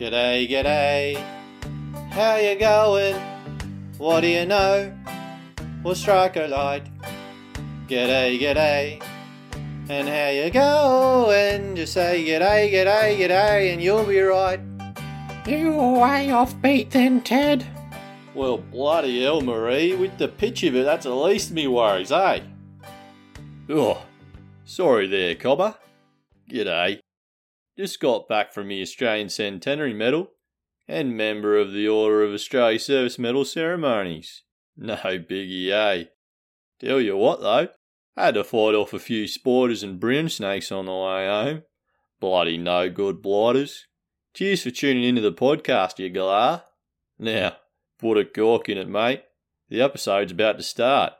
G'day, g'day. How you going? What do you know? We'll strike a light. G'day, g'day. And how you going? Just say g'day, g'day, g'day, and you'll be right. You're way off beat then, Ted. Well, bloody hell, Marie, with the pitch of it, that's at least me worries, eh? Oh, sorry there, cobber. G'day. Just got back from the Australian Centenary Medal and member of the Order of Australia Service Medal ceremonies. No biggie, eh? Tell you what, though, I had to fight off a few spiders and brown snakes on the way home. Bloody no good blighters. Cheers for tuning into the podcast, you galah. Now, put a cork in it, mate. The episode's about to start.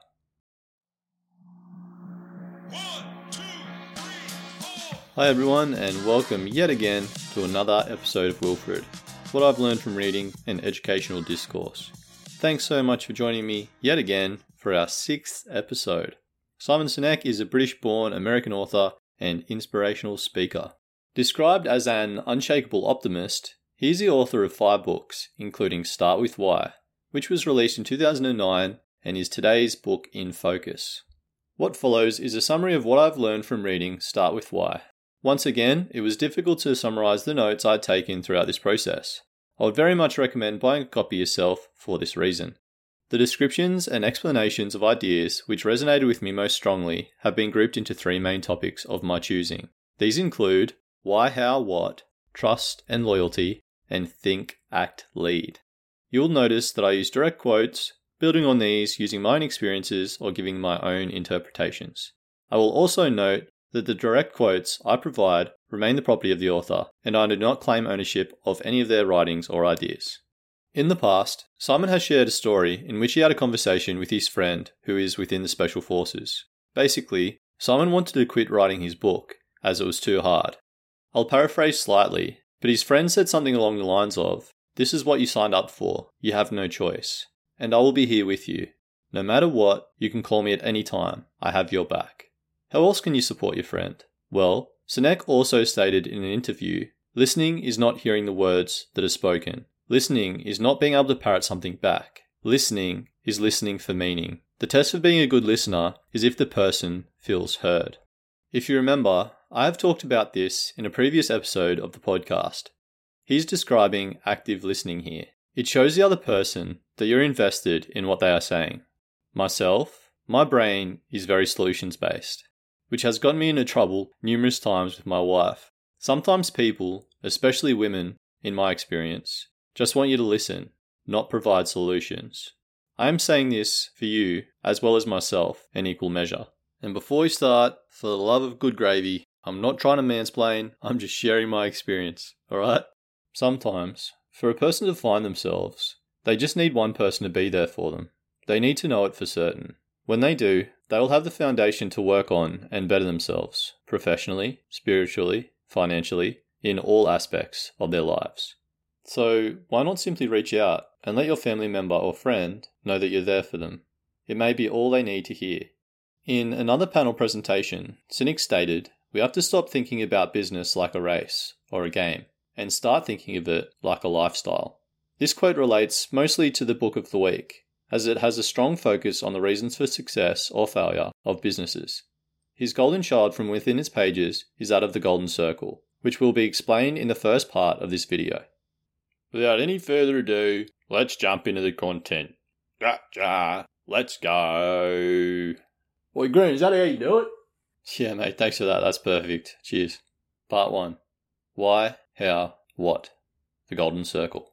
Hi, everyone, and welcome yet again to another episode of Wilfred, what I've learned from reading and educational discourse. Thanks so much for joining me yet again for our sixth episode. Simon Sinek is a British born American author and inspirational speaker. Described as an unshakable optimist, he is the author of five books, including Start With Why, which was released in 2009 and is today's book in focus. What follows is a summary of what I've learned from reading Start With Why. Once again, it was difficult to summarize the notes I'd taken throughout this process. I would very much recommend buying a copy yourself for this reason. The descriptions and explanations of ideas which resonated with me most strongly have been grouped into three main topics of my choosing. These include why, how, what, trust and loyalty, and think, act, lead. You'll notice that I use direct quotes, building on these using my own experiences or giving my own interpretations. I will also note that the direct quotes I provide remain the property of the author, and I do not claim ownership of any of their writings or ideas. In the past, Simon has shared a story in which he had a conversation with his friend who is within the Special Forces. Basically, Simon wanted to quit writing his book, as it was too hard. I'll paraphrase slightly, but his friend said something along the lines of, This is what you signed up for, you have no choice, and I will be here with you. No matter what, you can call me at any time, I have your back. How else can you support your friend? Well, Sinek also stated in an interview listening is not hearing the words that are spoken. Listening is not being able to parrot something back. Listening is listening for meaning. The test for being a good listener is if the person feels heard. If you remember, I have talked about this in a previous episode of the podcast. He's describing active listening here. It shows the other person that you're invested in what they are saying. Myself, my brain is very solutions based which has gotten me into trouble numerous times with my wife. Sometimes people, especially women, in my experience, just want you to listen, not provide solutions. I am saying this for you, as well as myself, in equal measure. And before we start, for the love of good gravy, I'm not trying to mansplain, I'm just sharing my experience, alright? Sometimes, for a person to find themselves, they just need one person to be there for them. They need to know it for certain. When they do, they will have the foundation to work on and better themselves, professionally, spiritually, financially, in all aspects of their lives. So, why not simply reach out and let your family member or friend know that you're there for them? It may be all they need to hear. In another panel presentation, Sinek stated, We have to stop thinking about business like a race or a game and start thinking of it like a lifestyle. This quote relates mostly to the book of the week, as it has a strong focus on the reasons for success or failure of businesses. His golden child from within its pages is that of the Golden Circle, which will be explained in the first part of this video. Without any further ado, let's jump into the content. Gotcha. Let's go. Boy, Green, is that how you do it? Yeah, mate, thanks for that. That's perfect. Cheers. Part 1 Why, How, What? The Golden Circle.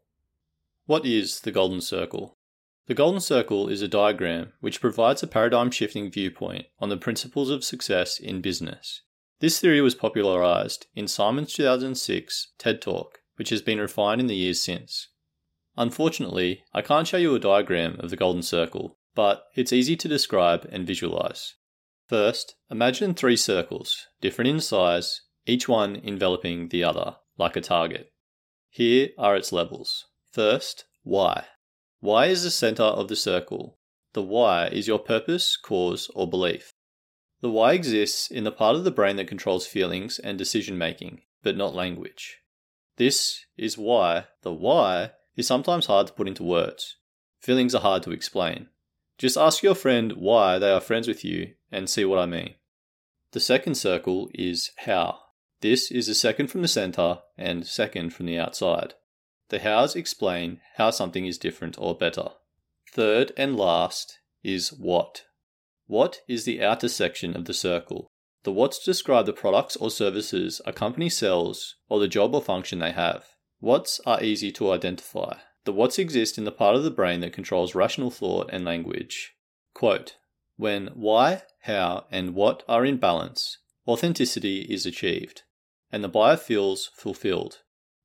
What is the Golden Circle? The Golden Circle is a diagram which provides a paradigm shifting viewpoint on the principles of success in business. This theory was popularized in Simon's 2006 TED Talk, which has been refined in the years since. Unfortunately, I can't show you a diagram of the Golden Circle, but it's easy to describe and visualize. First, imagine three circles, different in size, each one enveloping the other, like a target. Here are its levels. First, why. Why is the center of the circle. The why is your purpose, cause, or belief. The why exists in the part of the brain that controls feelings and decision making, but not language. This is why the why is sometimes hard to put into words. Feelings are hard to explain. Just ask your friend why they are friends with you and see what I mean. The second circle is how. This is the second from the center and second from the outside. The hows explain how something is different or better. Third and last is what. What is the outer section of the circle? The what's describe the products or services a company sells or the job or function they have. What's are easy to identify. The what's exist in the part of the brain that controls rational thought and language. Quote When why, how, and what are in balance, authenticity is achieved, and the buyer feels fulfilled.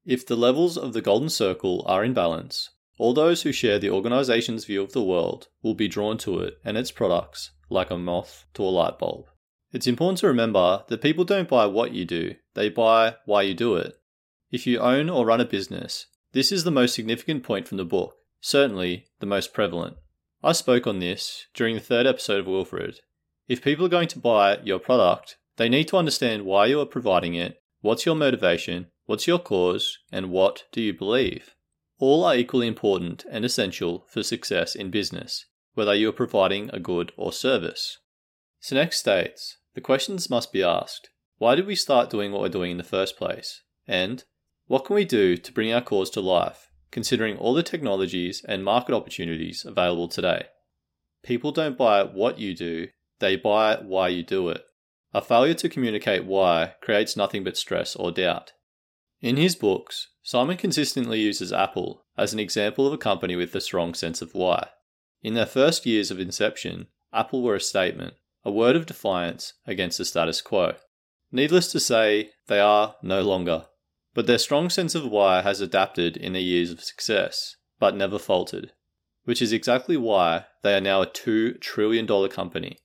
If the levels of the golden circle are in balance, all those who share the organization's view of the world will be drawn to it and its products like a moth to a light bulb. It's important to remember that people don't buy what you do, they buy why you do it. If you own or run a business, this is the most significant point from the book, certainly the most prevalent. I spoke on this during the third episode of Wilfred. If people are going to buy your product, they need to understand why you are providing it, what's your motivation, what's your cause, and what do you believe. All are equally important and essential for success in business, whether you are providing a good or service. So, Sinek states the questions must be asked why did we start doing what we're doing in the first place? And what can we do to bring our cause to life, considering all the technologies and market opportunities available today? People don't buy what you do, they buy why you do it. A failure to communicate why creates nothing but stress or doubt. In his books, Simon consistently uses Apple as an example of a company with a strong sense of why. In their first years of inception, Apple were a statement, a word of defiance against the status quo. Needless to say, they are no longer. But their strong sense of why has adapted in their years of success, but never faltered, which is exactly why they are now a $2 trillion company.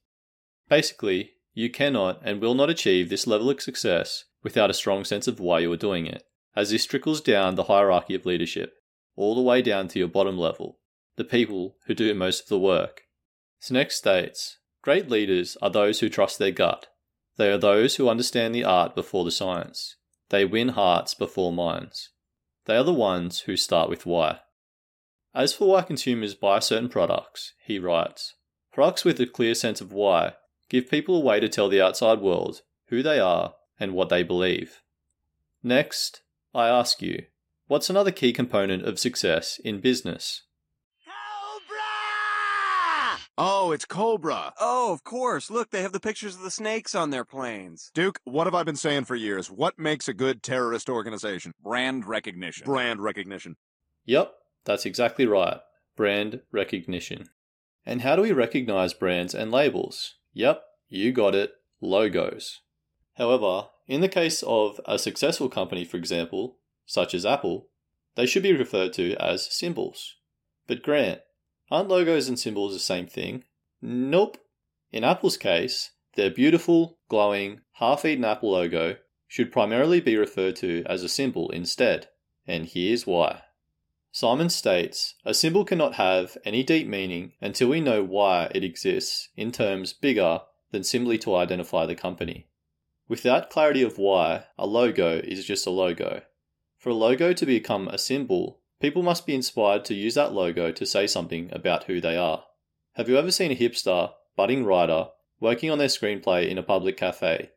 Basically, you cannot and will not achieve this level of success without a strong sense of why you are doing it, as this trickles down the hierarchy of leadership, all the way down to your bottom level, the people who do most of the work. Sinek states Great leaders are those who trust their gut. They are those who understand the art before the science. They win hearts before minds. They are the ones who start with why. As for why consumers buy certain products, he writes Products with a clear sense of why give people a way to tell the outside world who they are and what they believe. Next, I ask you, what's another key component of success in business? Cobra! Oh, it's Cobra. Oh, of course. Look, they have the pictures of the snakes on their planes. Duke, what have I been saying for years? What makes a good terrorist organization? Brand recognition. Brand recognition. Yep, that's exactly right. Brand recognition. And how do we recognize brands and labels? Yep, you got it, logos. However, in the case of a successful company, for example, such as Apple, they should be referred to as symbols. But Grant, Aren't logos and symbols the same thing? Nope. In Apple's case, their beautiful, glowing, half eaten Apple logo should primarily be referred to as a symbol instead, and here's why. Simon states a symbol cannot have any deep meaning until we know why it exists in terms bigger than simply to identify the company. Without clarity of why, a logo is just a logo. For a logo to become a symbol, People must be inspired to use that logo to say something about who they are. Have you ever seen a hipster, budding writer, working on their screenplay in a public cafe,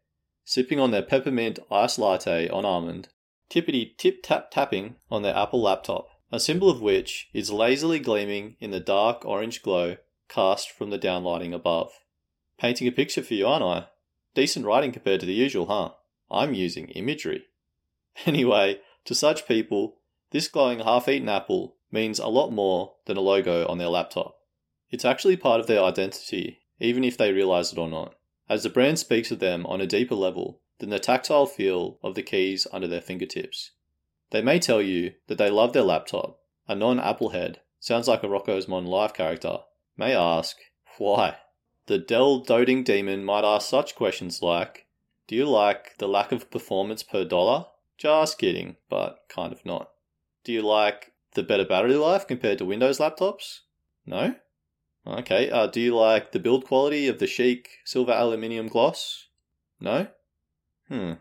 sipping on their peppermint iced latte on almond, tippity tip tap tapping on their Apple laptop, a symbol of which is lazily gleaming in the dark orange glow cast from the downlighting above? Painting a picture for you, aren't I? Decent writing compared to the usual, huh? I'm using imagery. Anyway, to such people, this glowing half eaten apple means a lot more than a logo on their laptop. It's actually part of their identity, even if they realize it or not, as the brand speaks of them on a deeper level than the tactile feel of the keys under their fingertips. They may tell you that they love their laptop. A non Applehead sounds like a Rocko's Modern Life character. May ask, why? The Dell doting demon might ask such questions like, Do you like the lack of performance per dollar? Just kidding, but kind of not. Do you like the better battery life compared to Windows laptops? No? Okay. Uh, do you like the build quality of the chic silver aluminium gloss? No? Hmm.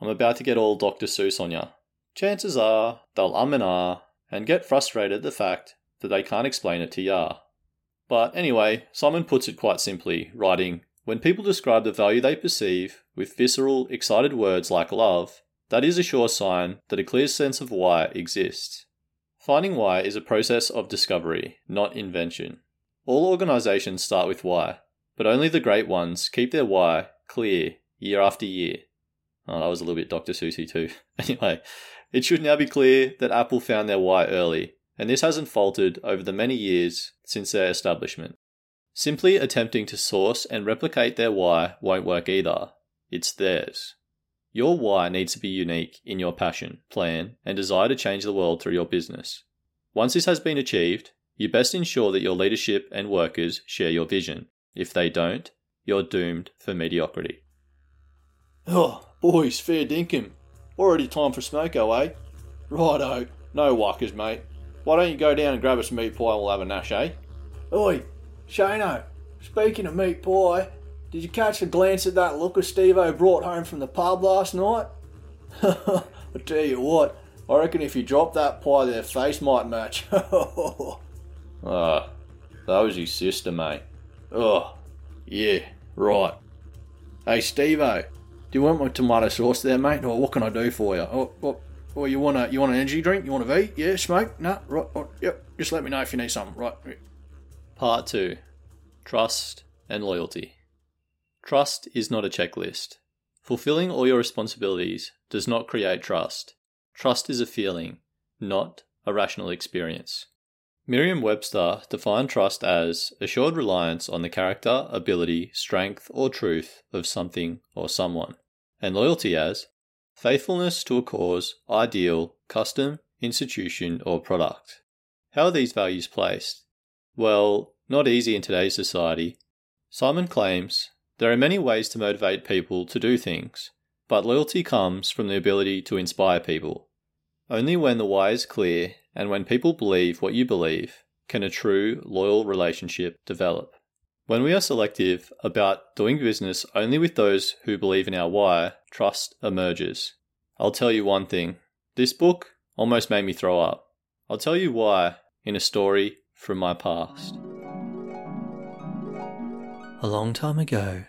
I'm about to get all Dr. Seuss on ya. chances are they'll um and ah and get frustrated at the fact that they can't explain it to ya. But anyway, Simon puts it quite simply, writing, When people describe the value they perceive with visceral, excited words like love, that is a sure sign that a clear sense of why exists. Finding why is a process of discovery, not invention. All organizations start with why, but only the great ones keep their why clear year after year. Oh, that was a little bit Dr. Susie too. anyway, it should now be clear that Apple found their why early, and this hasn't faltered over the many years since their establishment. Simply attempting to source and replicate their why won't work either. It's theirs. Your why needs to be unique in your passion, plan, and desire to change the world through your business. Once this has been achieved, you best ensure that your leadership and workers share your vision. If they don't, you're doomed for mediocrity. Oh, boys, fair dinkum. Already time for smoko, eh? Righto, no wuckers, mate. Why don't you go down and grab us meat pie and we'll have a nash, eh? Oi, Shano, speaking of meat pie, did you catch a glance at that looker Steve-O brought home from the pub last night? I tell you what, I reckon if you drop that pie, their face might match. Ah, that was his sister, mate. Oh, yeah, right. Hey, Steve-O, do you want my tomato sauce there, mate? Or what can I do for you? Oh, what, or you want a you want an energy drink? You want a V? Yeah, smoke? No, right, right, yep. Just let me know if you need something. Right. Part two: Trust and loyalty. Trust is not a checklist. Fulfilling all your responsibilities does not create trust. Trust is a feeling, not a rational experience. Merriam Webster defined trust as assured reliance on the character, ability, strength, or truth of something or someone, and loyalty as faithfulness to a cause, ideal, custom, institution, or product. How are these values placed? Well, not easy in today's society. Simon claims there are many ways to motivate people to do things, but loyalty comes from the ability to inspire people. Only when the why is clear and when people believe what you believe can a true, loyal relationship develop. When we are selective about doing business only with those who believe in our why, trust emerges. I'll tell you one thing this book almost made me throw up. I'll tell you why in a story from my past. A long time ago,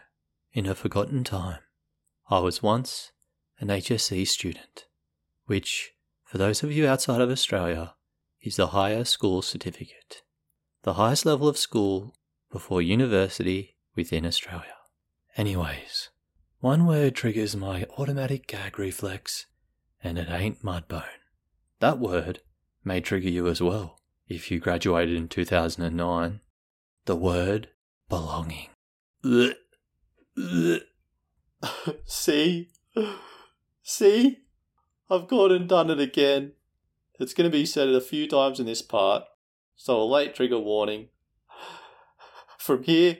in a forgotten time, I was once an HSC student, which for those of you outside of Australia, is the higher school certificate, the highest level of school before university within Australia. Anyways, one word triggers my automatic gag reflex, and it ain't mudbone. That word may trigger you as well if you graduated in 2009. The word belonging. See? See? I've gone and done it again. It's going to be said a few times in this part, so a late trigger warning. From here,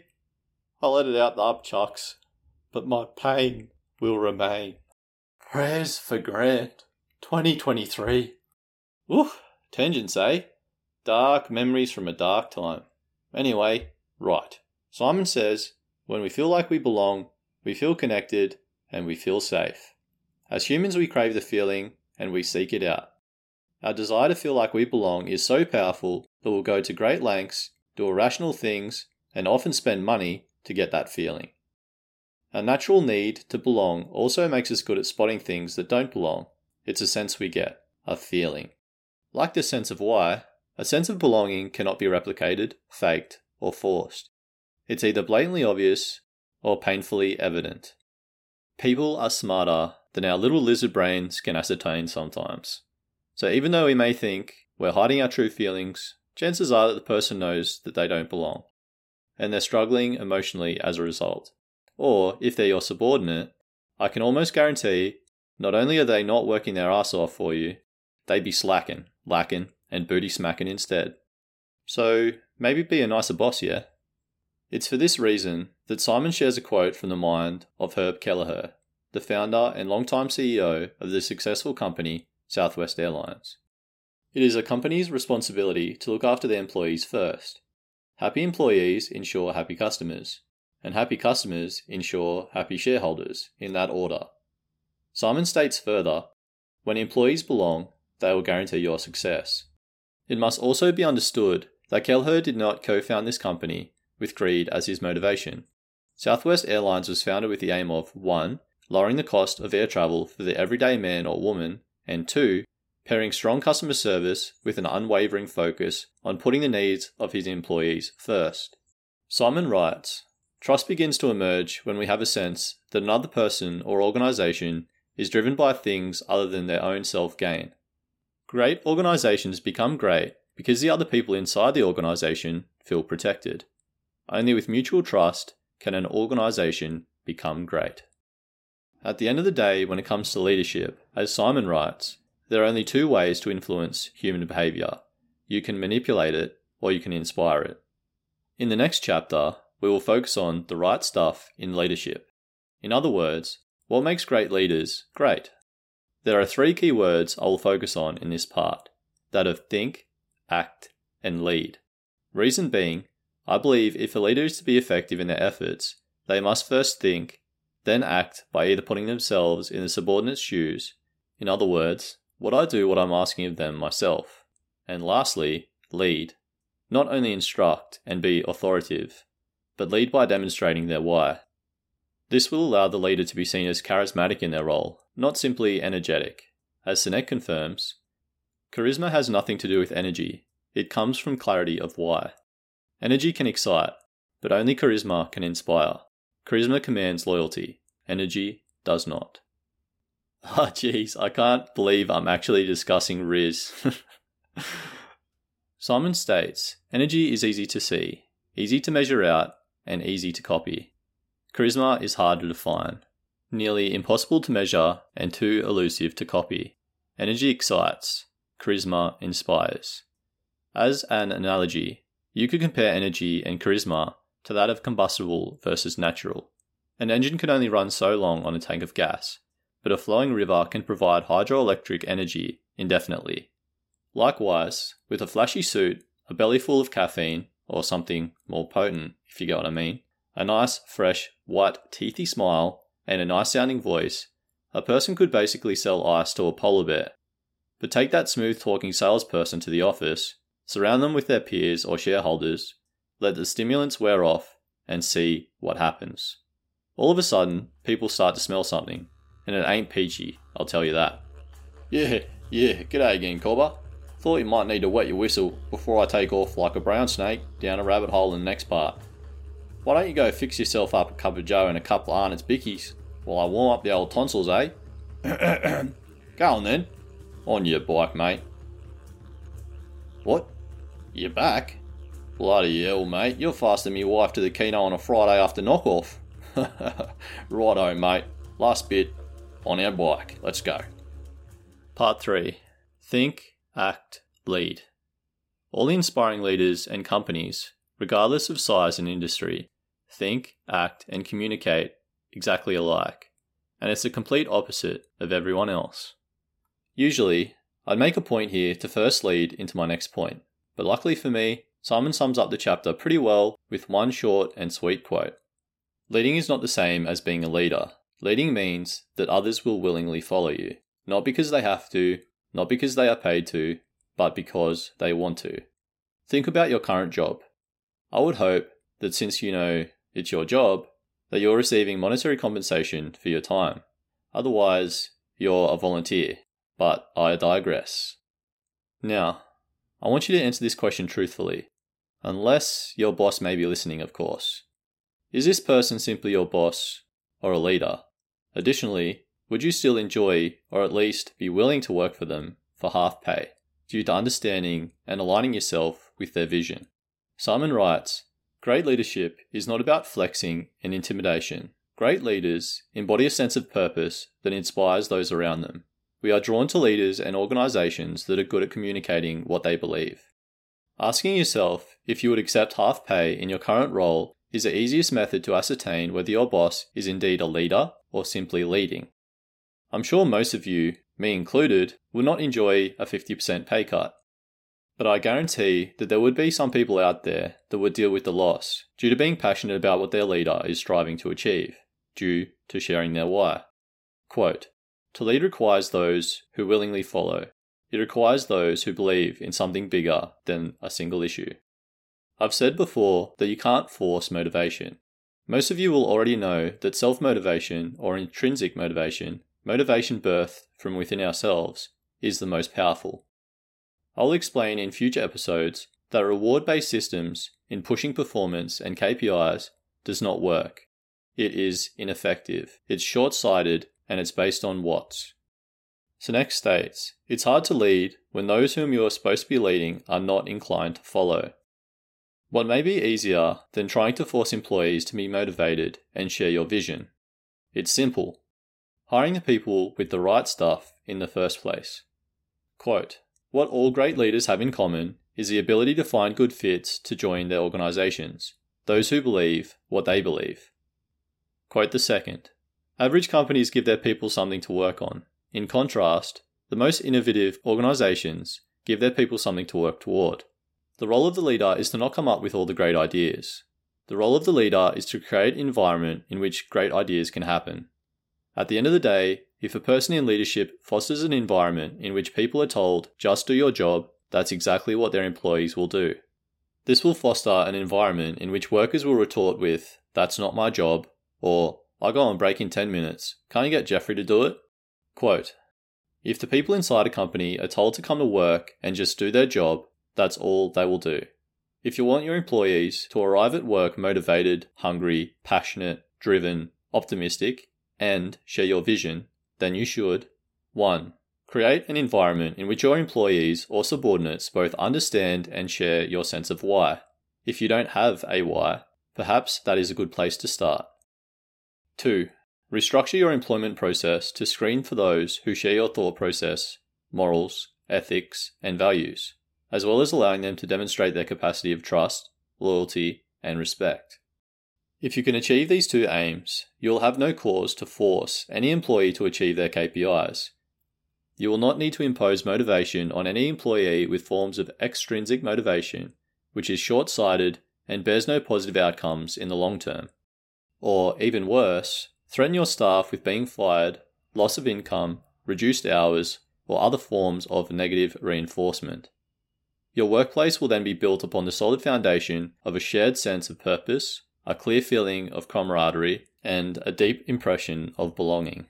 I'll let it out the upchucks, but my pain will remain. Prayers for Grant, 2023. Oof, tangents, eh? Dark memories from a dark time. Anyway, right. Simon says, when we feel like we belong, we feel connected, and we feel safe. As humans, we crave the feeling and we seek it out. Our desire to feel like we belong is so powerful that we'll go to great lengths, do irrational things, and often spend money to get that feeling. Our natural need to belong also makes us good at spotting things that don't belong. It's a sense we get, a feeling. Like the sense of why, a sense of belonging cannot be replicated, faked, or forced. It's either blatantly obvious or painfully evident. People are smarter than our little lizard brains can ascertain sometimes. So even though we may think we're hiding our true feelings, chances are that the person knows that they don't belong, and they're struggling emotionally as a result. Or, if they're your subordinate, I can almost guarantee not only are they not working their ass off for you, they'd be slacking, lacking, and booty smacking instead. So, maybe be a nicer boss, yeah? It's for this reason that Simon shares a quote from the mind of Herb Kelleher, the founder and longtime CEO of the successful company Southwest Airlines. It is a company's responsibility to look after their employees first. Happy employees ensure happy customers, and happy customers ensure happy shareholders, in that order. Simon states further When employees belong, they will guarantee your success. It must also be understood that Kelleher did not co found this company with greed as his motivation. Southwest Airlines was founded with the aim of 1. lowering the cost of air travel for the everyday man or woman, and 2. Pairing strong customer service with an unwavering focus on putting the needs of his employees first. Simon writes Trust begins to emerge when we have a sense that another person or organization is driven by things other than their own self gain. Great organizations become great because the other people inside the organization feel protected. Only with mutual trust can an organization become great. At the end of the day, when it comes to leadership, as Simon writes, there are only two ways to influence human behavior you can manipulate it or you can inspire it. In the next chapter, we will focus on the right stuff in leadership. In other words, what makes great leaders great? There are three key words I will focus on in this part that of think, act, and lead. Reason being, I believe if a leader is to be effective in their efforts, they must first think, then act by either putting themselves in the subordinate's shoes, in other words, would I do what I'm asking of them myself? And lastly, lead. Not only instruct and be authoritative, but lead by demonstrating their why. This will allow the leader to be seen as charismatic in their role, not simply energetic. As Sinek confirms, charisma has nothing to do with energy, it comes from clarity of why. Energy can excite, but only charisma can inspire. Charisma commands loyalty, energy does not. Ah, oh, jeez, I can't believe I'm actually discussing Riz. Simon states energy is easy to see, easy to measure out, and easy to copy. Charisma is hard to define, nearly impossible to measure, and too elusive to copy. Energy excites, charisma inspires. As an analogy, you could compare energy and charisma to that of combustible versus natural. An engine can only run so long on a tank of gas, but a flowing river can provide hydroelectric energy indefinitely. Likewise, with a flashy suit, a belly full of caffeine, or something more potent, if you get what I mean, a nice, fresh, white, teethy smile, and a nice sounding voice, a person could basically sell ice to a polar bear. But take that smooth talking salesperson to the office, surround them with their peers or shareholders, let the stimulants wear off, and see what happens. All of a sudden, people start to smell something, and it ain't peachy, I'll tell you that. Yeah, yeah, g'day again, Cobber. Thought you might need to wet your whistle before I take off like a brown snake down a rabbit hole in the next part. Why don't you go fix yourself up a cup of joe and a couple of Arnott's bickies while I warm up the old tonsils, eh? go on then. On your bike, mate. What? You're back? Bloody hell, mate. You're faster than your wife to the keno on a Friday after knockoff. Righto, mate. Last bit on our bike. Let's go. Part 3 Think act, lead. All the inspiring leaders and companies, regardless of size and industry, think, act, and communicate exactly alike, and it's the complete opposite of everyone else. Usually, I'd make a point here to first lead into my next point, but luckily for me, Simon sums up the chapter pretty well with one short and sweet quote. Leading is not the same as being a leader. Leading means that others will willingly follow you, not because they have to, not because they are paid to, but because they want to. Think about your current job. I would hope that since you know it's your job, that you're receiving monetary compensation for your time. Otherwise, you're a volunteer. But I digress. Now, I want you to answer this question truthfully, unless your boss may be listening, of course. Is this person simply your boss or a leader? Additionally, would you still enjoy, or at least be willing to work for them for half pay, due to understanding and aligning yourself with their vision? Simon writes Great leadership is not about flexing and intimidation. Great leaders embody a sense of purpose that inspires those around them. We are drawn to leaders and organizations that are good at communicating what they believe. Asking yourself if you would accept half pay in your current role is the easiest method to ascertain whether your boss is indeed a leader or simply leading. I'm sure most of you, me included, would not enjoy a 50% pay cut. But I guarantee that there would be some people out there that would deal with the loss due to being passionate about what their leader is striving to achieve, due to sharing their why. Quote, To lead requires those who willingly follow. It requires those who believe in something bigger than a single issue. I've said before that you can't force motivation. Most of you will already know that self motivation or intrinsic motivation, motivation birthed from within ourselves, is the most powerful. I'll explain in future episodes that reward based systems in pushing performance and KPIs does not work. It is ineffective, it's short sighted, and it's based on watts. Sinek states It's hard to lead when those whom you are supposed to be leading are not inclined to follow. What may be easier than trying to force employees to be motivated and share your vision? It's simple hiring the people with the right stuff in the first place. Quote What all great leaders have in common is the ability to find good fits to join their organizations, those who believe what they believe. Quote the second Average companies give their people something to work on. In contrast, the most innovative organizations give their people something to work toward. The role of the leader is to not come up with all the great ideas. The role of the leader is to create an environment in which great ideas can happen. At the end of the day, if a person in leadership fosters an environment in which people are told, just do your job, that's exactly what their employees will do. This will foster an environment in which workers will retort with, that's not my job, or, I go on break in 10 minutes, can't you get Jeffrey to do it? Quote, if the people inside a company are told to come to work and just do their job, that's all they will do. If you want your employees to arrive at work motivated, hungry, passionate, driven, optimistic, and share your vision, then you should 1. Create an environment in which your employees or subordinates both understand and share your sense of why. If you don't have a why, perhaps that is a good place to start. 2. Restructure your employment process to screen for those who share your thought process, morals, ethics, and values as well as allowing them to demonstrate their capacity of trust, loyalty, and respect. If you can achieve these two aims, you will have no cause to force any employee to achieve their KPIs. You will not need to impose motivation on any employee with forms of extrinsic motivation, which is short sighted and bears no positive outcomes in the long term. Or, even worse, threaten your staff with being fired, loss of income, reduced hours, or other forms of negative reinforcement. Your workplace will then be built upon the solid foundation of a shared sense of purpose, a clear feeling of camaraderie, and a deep impression of belonging.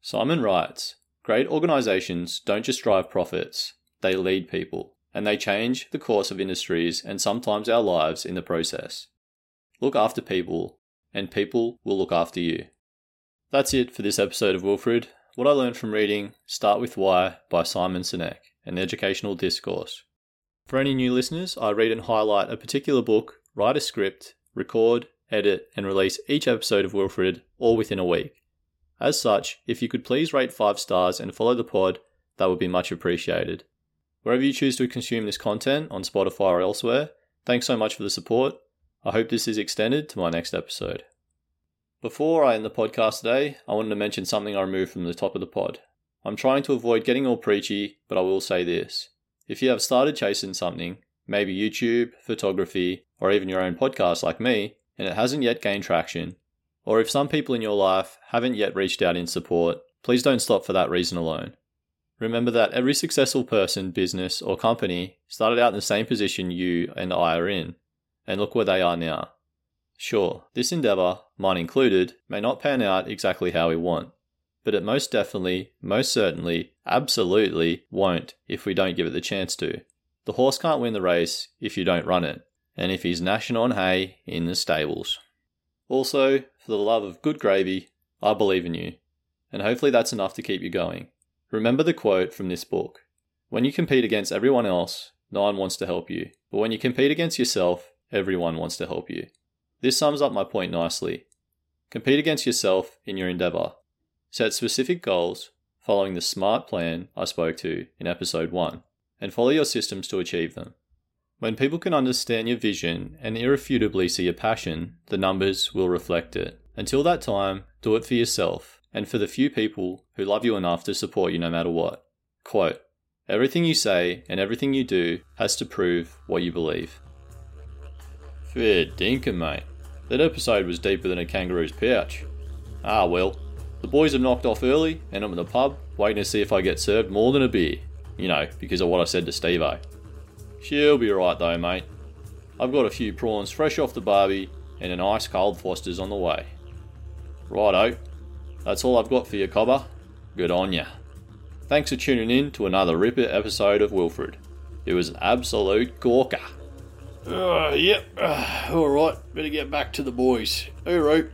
Simon writes Great organizations don't just drive profits, they lead people, and they change the course of industries and sometimes our lives in the process. Look after people, and people will look after you. That's it for this episode of Wilfred. What I learned from reading Start with Why by Simon Sinek, an educational discourse. For any new listeners, I read and highlight a particular book, write a script, record, edit, and release each episode of Wilfred all within a week. As such, if you could please rate 5 stars and follow the pod, that would be much appreciated. Wherever you choose to consume this content, on Spotify or elsewhere, thanks so much for the support. I hope this is extended to my next episode. Before I end the podcast today, I wanted to mention something I removed from the top of the pod. I'm trying to avoid getting all preachy, but I will say this. If you have started chasing something, maybe YouTube, photography, or even your own podcast like me, and it hasn't yet gained traction, or if some people in your life haven't yet reached out in support, please don't stop for that reason alone. Remember that every successful person, business, or company started out in the same position you and I are in, and look where they are now. Sure, this endeavor, mine included, may not pan out exactly how we want, but it most definitely, most certainly, absolutely won't if we don't give it the chance to. The horse can't win the race if you don't run it, and if he's gnashing on hay in the stables. Also, for the love of good gravy, I believe in you, and hopefully that's enough to keep you going. Remember the quote from this book When you compete against everyone else, no one wants to help you, but when you compete against yourself, everyone wants to help you. This sums up my point nicely. Compete against yourself in your endeavour, Set specific goals following the SMART plan I spoke to in episode 1 and follow your systems to achieve them. When people can understand your vision and irrefutably see your passion, the numbers will reflect it. Until that time, do it for yourself and for the few people who love you enough to support you no matter what. Quote, Everything you say and everything you do has to prove what you believe. Fair dinkum, mate. That episode was deeper than a kangaroo's pouch. Ah, well, The boys have knocked off early, and I'm at the pub waiting to see if I get served more than a beer. You know, because of what I said to Steve She'll be alright though, mate. I've got a few prawns fresh off the barbie and an ice cold Foster's on the way. Righto, that's all I've got for you, Cobber. Good on ya. Thanks for tuning in to another Ripper episode of Wilfred. It was an absolute corker. Uh, yep. Uh, all right. Better get back to the boys. Hooroo.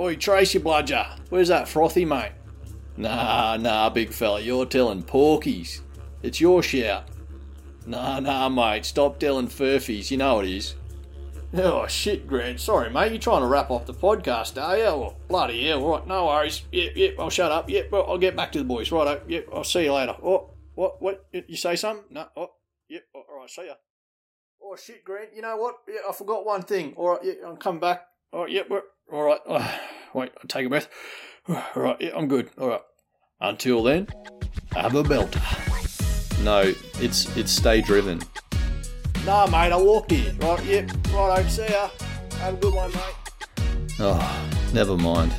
Oi, Tracy Bludger. Where's that frothy, mate? Nah, nah, big fella. You're telling porkies. It's your shout. Nah, nah, mate. Stop telling furfies. You know it is. Oh, shit, Grant. Sorry, mate. You're trying to wrap off the podcast, are you? Well, bloody hell. Right, no worries. Yep, yep. I'll shut up. Yep, well, I'll get back to the boys. Righto. Yep, I'll see you later. Oh, what? What? You say something? No. Oh, yep. All right, see ya. Oh shit, Grant. You know what? Yeah, I forgot one thing. All right, yeah, I'm coming back. All right, yeah, we're all right. Oh, wait, I'll take a breath. All right, yeah, I'm good. All right. Until then, have a belter. No, it's it's stay driven. Nah, mate, I walked here. Right, yep. Right, see ya. Have a good one, mate. Oh, never mind.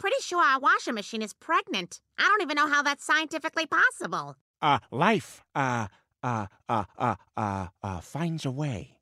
Pretty sure our washing machine is pregnant. I don't even know how that's scientifically possible. Uh, life, uh, uh, uh, uh, uh, uh, finds a way.